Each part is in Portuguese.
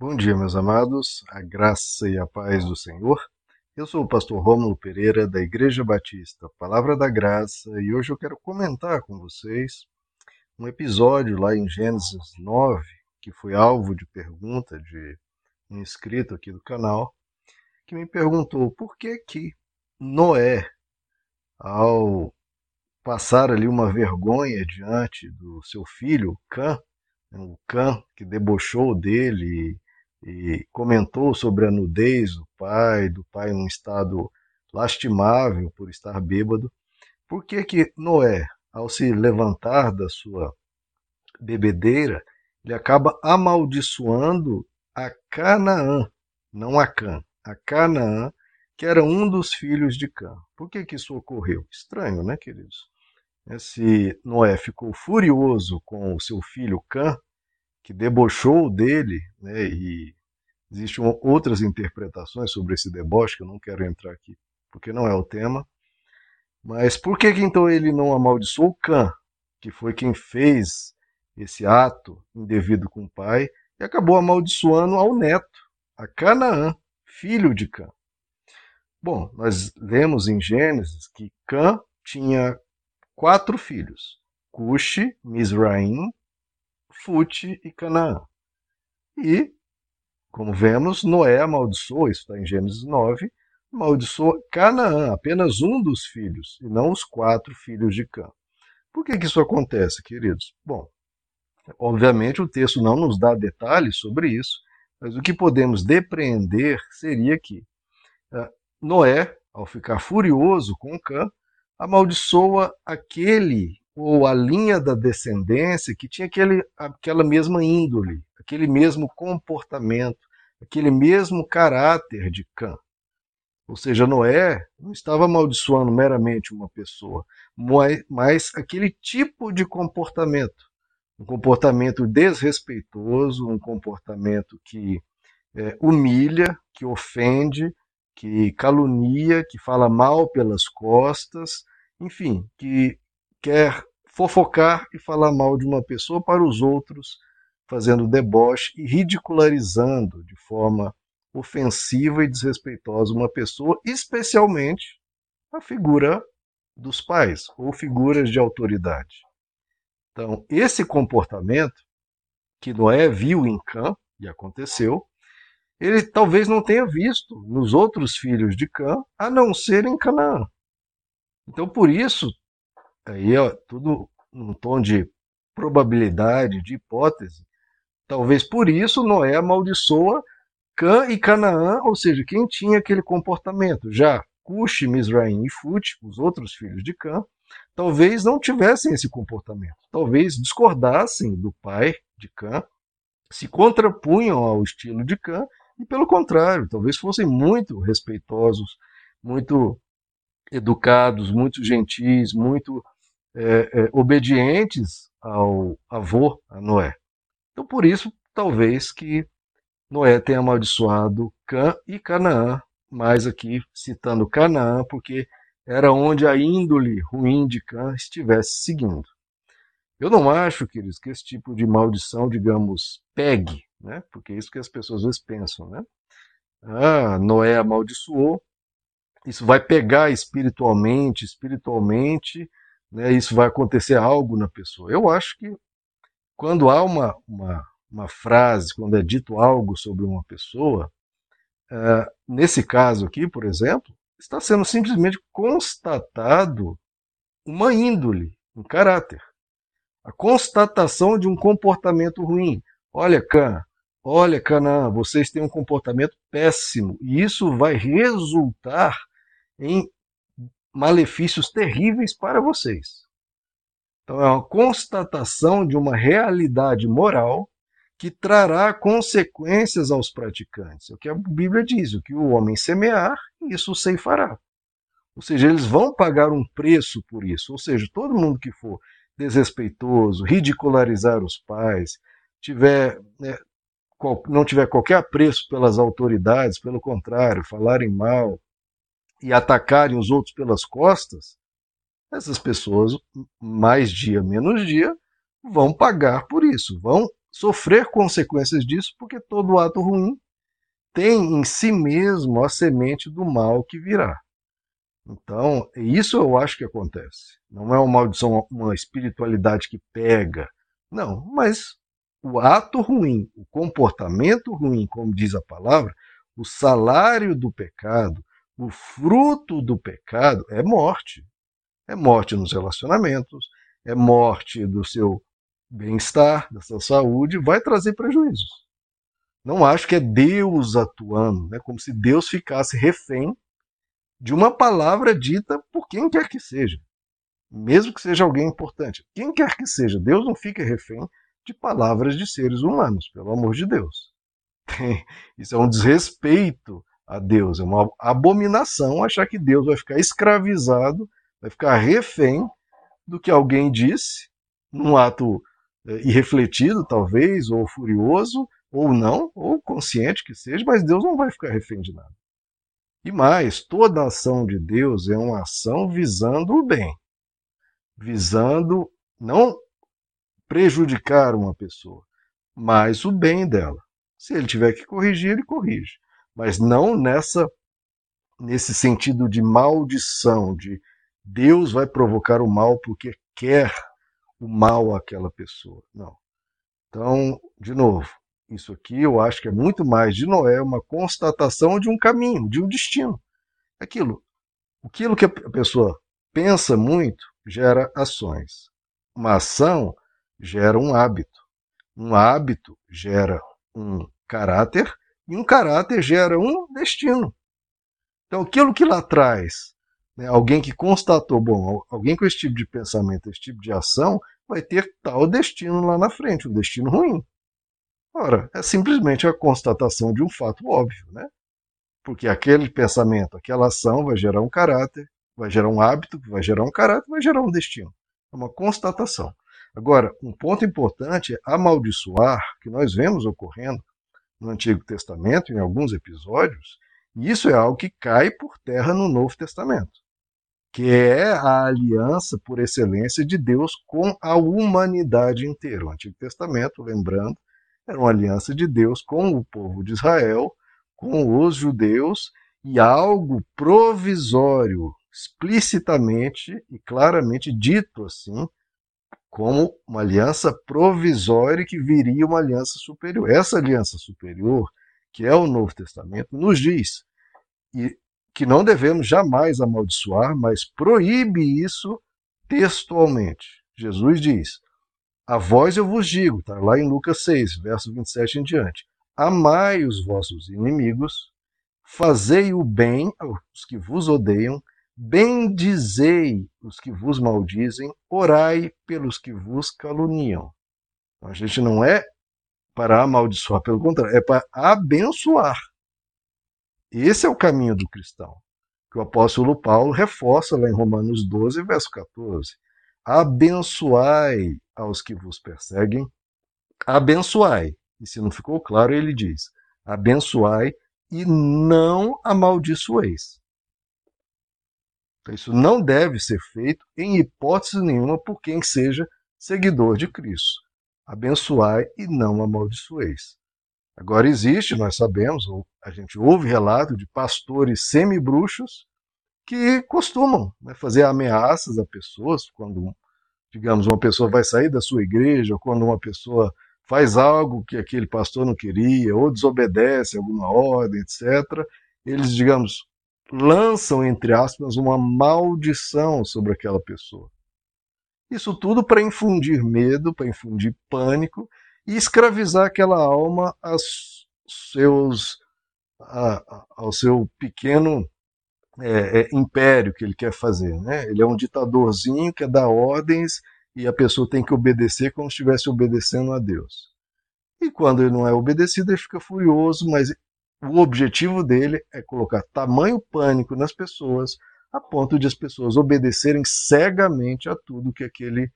Bom dia, meus amados, a graça e a paz do Senhor. Eu sou o pastor Rômulo Pereira, da Igreja Batista Palavra da Graça, e hoje eu quero comentar com vocês um episódio lá em Gênesis 9, que foi alvo de pergunta de um inscrito aqui do canal, que me perguntou por que que Noé, ao passar ali uma vergonha diante do seu filho, Cã, o Cã que debochou dele e comentou sobre a nudez do pai, do pai em um estado lastimável por estar bêbado. Por que que Noé, ao se levantar da sua bebedeira, ele acaba amaldiçoando a Canaã, não a Cã, a Canaã, que era um dos filhos de Cã. Por que que isso ocorreu? Estranho, né, queridos? Se Noé ficou furioso com o seu filho Cã, que debochou dele, né, e existem outras interpretações sobre esse deboche, que eu não quero entrar aqui, porque não é o tema. Mas por que, que então ele não amaldiçoou Cã, que foi quem fez esse ato indevido com o pai, e acabou amaldiçoando ao neto, a Canaã, filho de Cã? Bom, nós lemos em Gênesis que Cã tinha quatro filhos: Cuxi, Mizraim, Fute e Canaã. E, como vemos, Noé amaldiçoou, isso está em Gênesis 9, amaldiçoou Canaã, apenas um dos filhos, e não os quatro filhos de Cã. Por que, que isso acontece, queridos? Bom, obviamente o texto não nos dá detalhes sobre isso, mas o que podemos depreender seria que uh, Noé, ao ficar furioso com Cã, amaldiçoa aquele ou a linha da descendência que tinha aquele, aquela mesma índole, aquele mesmo comportamento, aquele mesmo caráter de Cã. Ou seja, Noé não estava amaldiçoando meramente uma pessoa, mas, aquele tipo de comportamento. Um comportamento desrespeitoso, um comportamento que é, humilha, que ofende, que calunia, que fala mal pelas costas, enfim, que quer fofocar e falar mal de uma pessoa para os outros, fazendo deboche e ridicularizando de forma ofensiva e desrespeitosa uma pessoa, especialmente a figura dos pais ou figuras de autoridade. Então, esse comportamento que Noé viu em Cã, e aconteceu, ele talvez não tenha visto nos outros filhos de Cã, a não ser em Canaã. Então, por isso, aí ó, tudo num tom de probabilidade, de hipótese. Talvez por isso Noé amaldiçoa Cã e Canaã, ou seja, quem tinha aquele comportamento. Já Cush, Misraim e Fut, os outros filhos de Cã, talvez não tivessem esse comportamento. Talvez discordassem do pai de Cã, se contrapunham ao estilo de Cã, e pelo contrário, talvez fossem muito respeitosos, muito educados, muito gentis, muito é, é, obedientes ao avô, a Noé. Então, por isso, talvez que Noé tenha amaldiçoado Cã e Canaã, mais aqui citando Canaã, porque era onde a índole ruim de Cã estivesse seguindo. Eu não acho, queridos, que esse tipo de maldição, digamos, pegue, né? porque é isso que as pessoas às vezes pensam. Né? Ah, Noé amaldiçoou, isso vai pegar espiritualmente, espiritualmente, né, isso vai acontecer algo na pessoa. Eu acho que quando há uma, uma, uma frase, quando é dito algo sobre uma pessoa, é, nesse caso aqui, por exemplo, está sendo simplesmente constatado uma índole, um caráter. A constatação de um comportamento ruim. Olha, Cã, olha, Canaã, vocês têm um comportamento péssimo. E isso vai resultar em malefícios terríveis para vocês. Então, é uma constatação de uma realidade moral que trará consequências aos praticantes. É o que a Bíblia diz: o que o homem semear, isso ceifará. Ou seja, eles vão pagar um preço por isso. Ou seja, todo mundo que for desrespeitoso, ridicularizar os pais, tiver, né, não tiver qualquer apreço pelas autoridades, pelo contrário, falarem mal, e atacarem os outros pelas costas, essas pessoas, mais dia menos dia, vão pagar por isso, vão sofrer consequências disso, porque todo ato ruim tem em si mesmo a semente do mal que virá. Então, isso eu acho que acontece. Não é uma maldição, uma espiritualidade que pega. Não, mas o ato ruim, o comportamento ruim, como diz a palavra, o salário do pecado, o fruto do pecado é morte. É morte nos relacionamentos, é morte do seu bem-estar, da sua saúde, vai trazer prejuízos. Não acho que é Deus atuando, né? como se Deus ficasse refém de uma palavra dita por quem quer que seja, mesmo que seja alguém importante. Quem quer que seja, Deus não fica refém de palavras de seres humanos, pelo amor de Deus. Isso é um desrespeito a Deus, é uma abominação achar que Deus vai ficar escravizado, vai ficar refém do que alguém disse, num ato é, irrefletido, talvez, ou furioso, ou não, ou consciente que seja, mas Deus não vai ficar refém de nada. E mais, toda ação de Deus é uma ação visando o bem, visando não prejudicar uma pessoa, mas o bem dela. Se ele tiver que corrigir, ele corrige, mas não nessa nesse sentido de maldição, de Deus vai provocar o mal porque quer o mal àquela pessoa. Não. Então, de novo, isso aqui eu acho que é muito mais de Noé uma constatação de um caminho, de um destino. Aquilo, aquilo que a pessoa pensa muito gera ações. Uma ação gera um hábito. Um hábito gera um caráter e um caráter gera um destino. Então, aquilo que lá atrás, né, alguém que constatou, bom, alguém com esse tipo de pensamento, esse tipo de ação, vai ter tal destino lá na frente, um destino ruim. Ora, é simplesmente a constatação de um fato óbvio, né? Porque aquele pensamento, aquela ação vai gerar um caráter, vai gerar um hábito, vai gerar um caráter, vai gerar um destino. É uma constatação. Agora, um ponto importante é amaldiçoar, que nós vemos ocorrendo no Antigo Testamento, em alguns episódios, e isso é algo que cai por terra no Novo Testamento, que é a aliança por excelência de Deus com a humanidade inteira. O Antigo Testamento, lembrando, era uma aliança de Deus com o povo de Israel, com os judeus, e algo provisório, explicitamente e claramente dito assim, como uma aliança provisória que viria uma aliança superior. Essa aliança superior, que é o Novo Testamento, nos diz que não devemos jamais amaldiçoar, mas proíbe isso textualmente. Jesus diz: a vós eu vos digo, está lá em Lucas 6, verso 27 em diante: Amai os vossos inimigos, fazei o bem aos que vos odeiam, bendizei os que vos maldizem, orai pelos que vos caluniam. A gente não é para amaldiçoar, pelo contrário, é para abençoar. Esse é o caminho do cristão, que o apóstolo Paulo reforça lá em Romanos 12, verso 14. Abençoai aos que vos perseguem, abençoai. E se não ficou claro, ele diz: abençoai e não amaldiçoeis. Isso não deve ser feito em hipótese nenhuma por quem seja seguidor de Cristo. Abençoai e não amaldiçoeis. Agora existe, nós sabemos, a gente ouve relato de pastores semi-bruxos que costumam né, fazer ameaças a pessoas quando digamos, uma pessoa vai sair da sua igreja, ou quando uma pessoa faz algo que aquele pastor não queria, ou desobedece alguma ordem, etc., eles, digamos, lançam, entre aspas, uma maldição sobre aquela pessoa. Isso tudo para infundir medo, para infundir pânico e escravizar aquela alma aos seus, a, ao seu pequeno é, é, império que ele quer fazer. Né? Ele é um ditadorzinho, quer dar ordens e a pessoa tem que obedecer como se estivesse obedecendo a Deus. E quando ele não é obedecido, ele fica furioso, mas o objetivo dele é colocar tamanho pânico nas pessoas a ponto de as pessoas obedecerem cegamente a tudo que aquele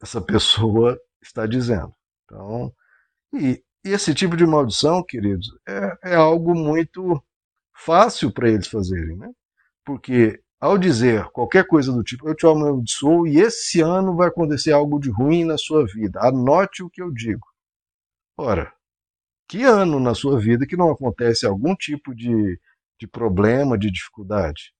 essa pessoa está dizendo. Então, e, e esse tipo de maldição, queridos, é, é algo muito fácil para eles fazerem, né? Porque ao dizer qualquer coisa do tipo, eu te amaldiçoo e esse ano vai acontecer algo de ruim na sua vida, anote o que eu digo. Ora, que ano na sua vida que não acontece algum tipo de, de problema, de dificuldade?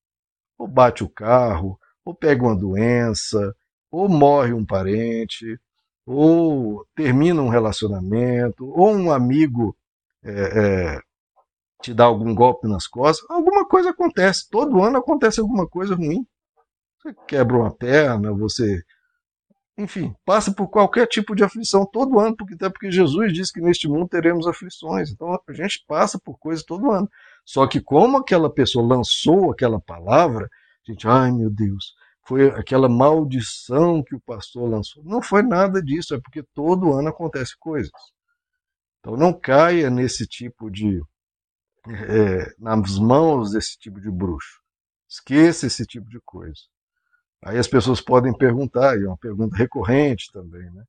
Ou bate o carro, ou pega uma doença, ou morre um parente, ou termina um relacionamento, ou um amigo é, é, te dá algum golpe nas costas, alguma coisa acontece. Todo ano acontece alguma coisa ruim. Você quebra uma perna, você. Enfim, passa por qualquer tipo de aflição todo ano, porque até porque Jesus disse que neste mundo teremos aflições. Então a gente passa por coisas todo ano. Só que como aquela pessoa lançou aquela palavra, a gente, ai meu Deus, foi aquela maldição que o pastor lançou. Não foi nada disso, é porque todo ano acontece coisas. Então não caia nesse tipo de. É, nas mãos desse tipo de bruxo. Esqueça esse tipo de coisa. Aí as pessoas podem perguntar, e é uma pergunta recorrente também, né?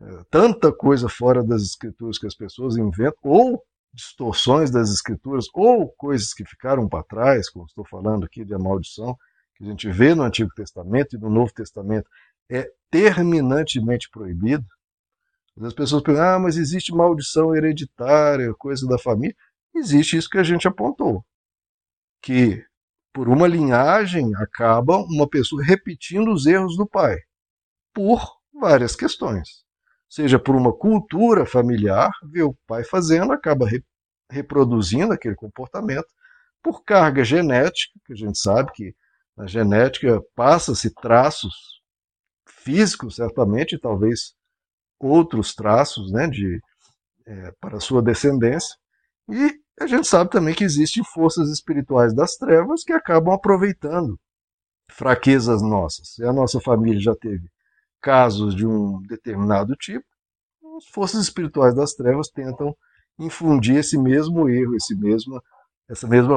É, tanta coisa fora das escrituras que as pessoas inventam, ou distorções das escrituras, ou coisas que ficaram para trás, como estou falando aqui de a maldição, que a gente vê no Antigo Testamento e no Novo Testamento é terminantemente proibido. As pessoas perguntam, ah, mas existe maldição hereditária, coisa da família. Existe isso que a gente apontou. Que por uma linhagem acaba uma pessoa repetindo os erros do pai. Por várias questões. Seja por uma cultura familiar, vê o pai fazendo, acaba re reproduzindo aquele comportamento. Por carga genética, que a gente sabe que na genética passa-se traços físicos, certamente, e talvez outros traços né, de, é, para a sua descendência. E a gente sabe também que existem forças espirituais das trevas que acabam aproveitando fraquezas nossas. Se a nossa família já teve casos de um determinado tipo, as forças espirituais das trevas tentam infundir esse mesmo erro, esse mesmo, essa mesma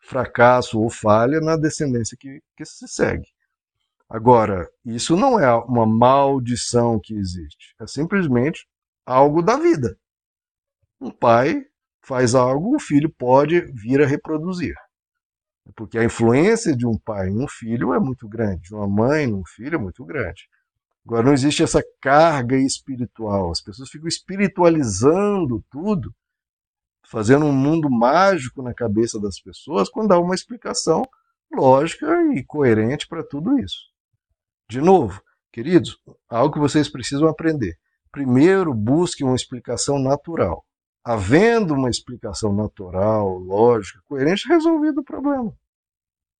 fracasso ou falha na descendência que, que se segue. Agora, isso não é uma maldição que existe, é simplesmente algo da vida. Um pai faz algo, o filho pode vir a reproduzir. Porque a influência de um pai em um filho é muito grande, de uma mãe em um filho é muito grande. Agora, não existe essa carga espiritual. As pessoas ficam espiritualizando tudo fazendo um mundo mágico na cabeça das pessoas quando há uma explicação lógica e coerente para tudo isso. De novo, queridos, algo que vocês precisam aprender. Primeiro, busque uma explicação natural. Havendo uma explicação natural, lógica, coerente, resolvido o problema.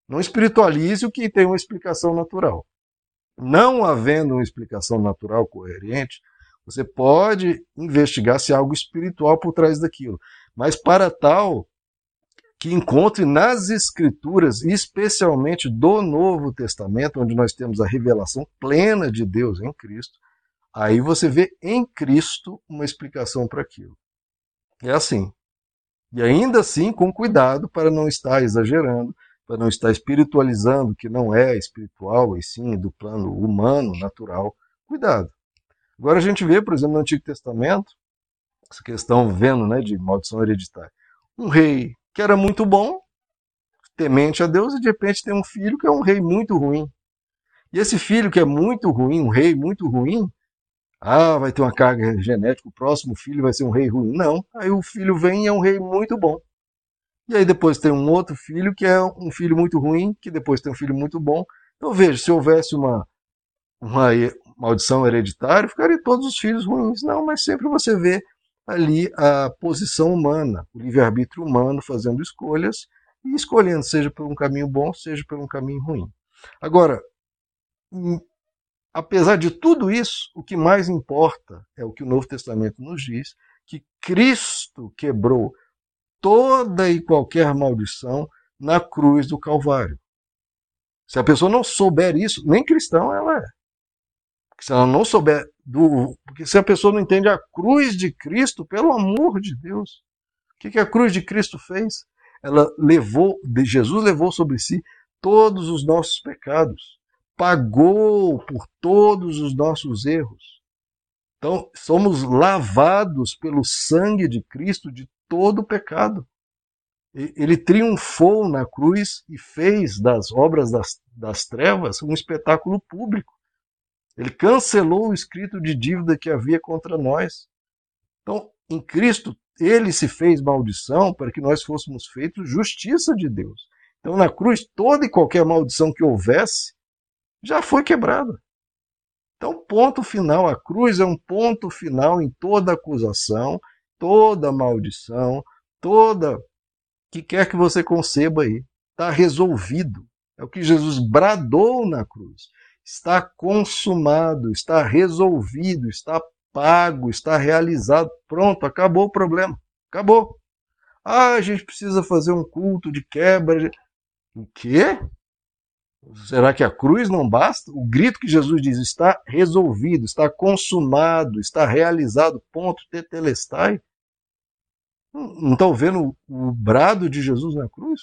Não espiritualize o que tem uma explicação natural. Não havendo uma explicação natural coerente, você pode investigar se há algo espiritual por trás daquilo mas para tal que encontre nas Escrituras, especialmente do Novo Testamento, onde nós temos a revelação plena de Deus em Cristo, aí você vê em Cristo uma explicação para aquilo. É assim. E ainda assim, com cuidado para não estar exagerando, para não estar espiritualizando, que não é espiritual, e sim do plano humano, natural. Cuidado. Agora a gente vê, por exemplo, no Antigo Testamento, essa questão vendo né, de maldição hereditária. Um rei que era muito bom, temente a Deus, e de repente tem um filho que é um rei muito ruim. E esse filho que é muito ruim, um rei muito ruim, ah, vai ter uma carga genética, o próximo filho vai ser um rei ruim. Não, aí o filho vem e é um rei muito bom. E aí depois tem um outro filho que é um filho muito ruim, que depois tem um filho muito bom. Então veja, se houvesse uma, uma maldição hereditária, ficariam todos os filhos ruins. Não, mas sempre você vê ali a posição humana, o livre-arbítrio humano fazendo escolhas e escolhendo, seja por um caminho bom, seja por um caminho ruim. Agora, hum, apesar de tudo isso, o que mais importa é o que o Novo Testamento nos diz, que Cristo quebrou toda e qualquer maldição na cruz do Calvário. Se a pessoa não souber isso, nem cristão ela é. Se ela não souber do. Porque se a pessoa não entende a cruz de Cristo, pelo amor de Deus, o que, que a cruz de Cristo fez? Ela levou, Jesus levou sobre si todos os nossos pecados, pagou por todos os nossos erros. Então, somos lavados pelo sangue de Cristo de todo o pecado. Ele triunfou na cruz e fez das obras das, das trevas um espetáculo público. Ele cancelou o escrito de dívida que havia contra nós. Então, Em Cristo, ele se fez maldição para que nós fôssemos feitos justiça de Deus. Então, na cruz, toda e qualquer maldição que houvesse já foi quebrada. Então, ponto final. A cruz é um ponto final em toda acusação, toda maldição, toda que quer que você conceba aí. Está resolvido. É o que Jesus bradou na cruz. Está consumado, está resolvido, está pago, está realizado. Pronto, acabou o problema. Acabou. Ah, a gente precisa fazer um culto de quebra. O quê? Será que a cruz não basta? O grito que Jesus diz está resolvido, está consumado, está realizado, ponto, tetelestai. Não estão vendo o brado de Jesus na cruz?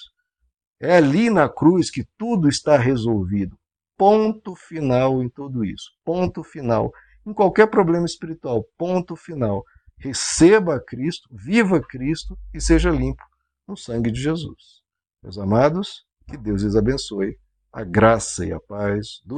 É ali na cruz que tudo está resolvido. Ponto final em tudo isso. Ponto final. Em qualquer problema espiritual, ponto final. Receba Cristo, viva Cristo e seja limpo no sangue de Jesus. Meus amados, que Deus lhes abençoe. A graça e a paz do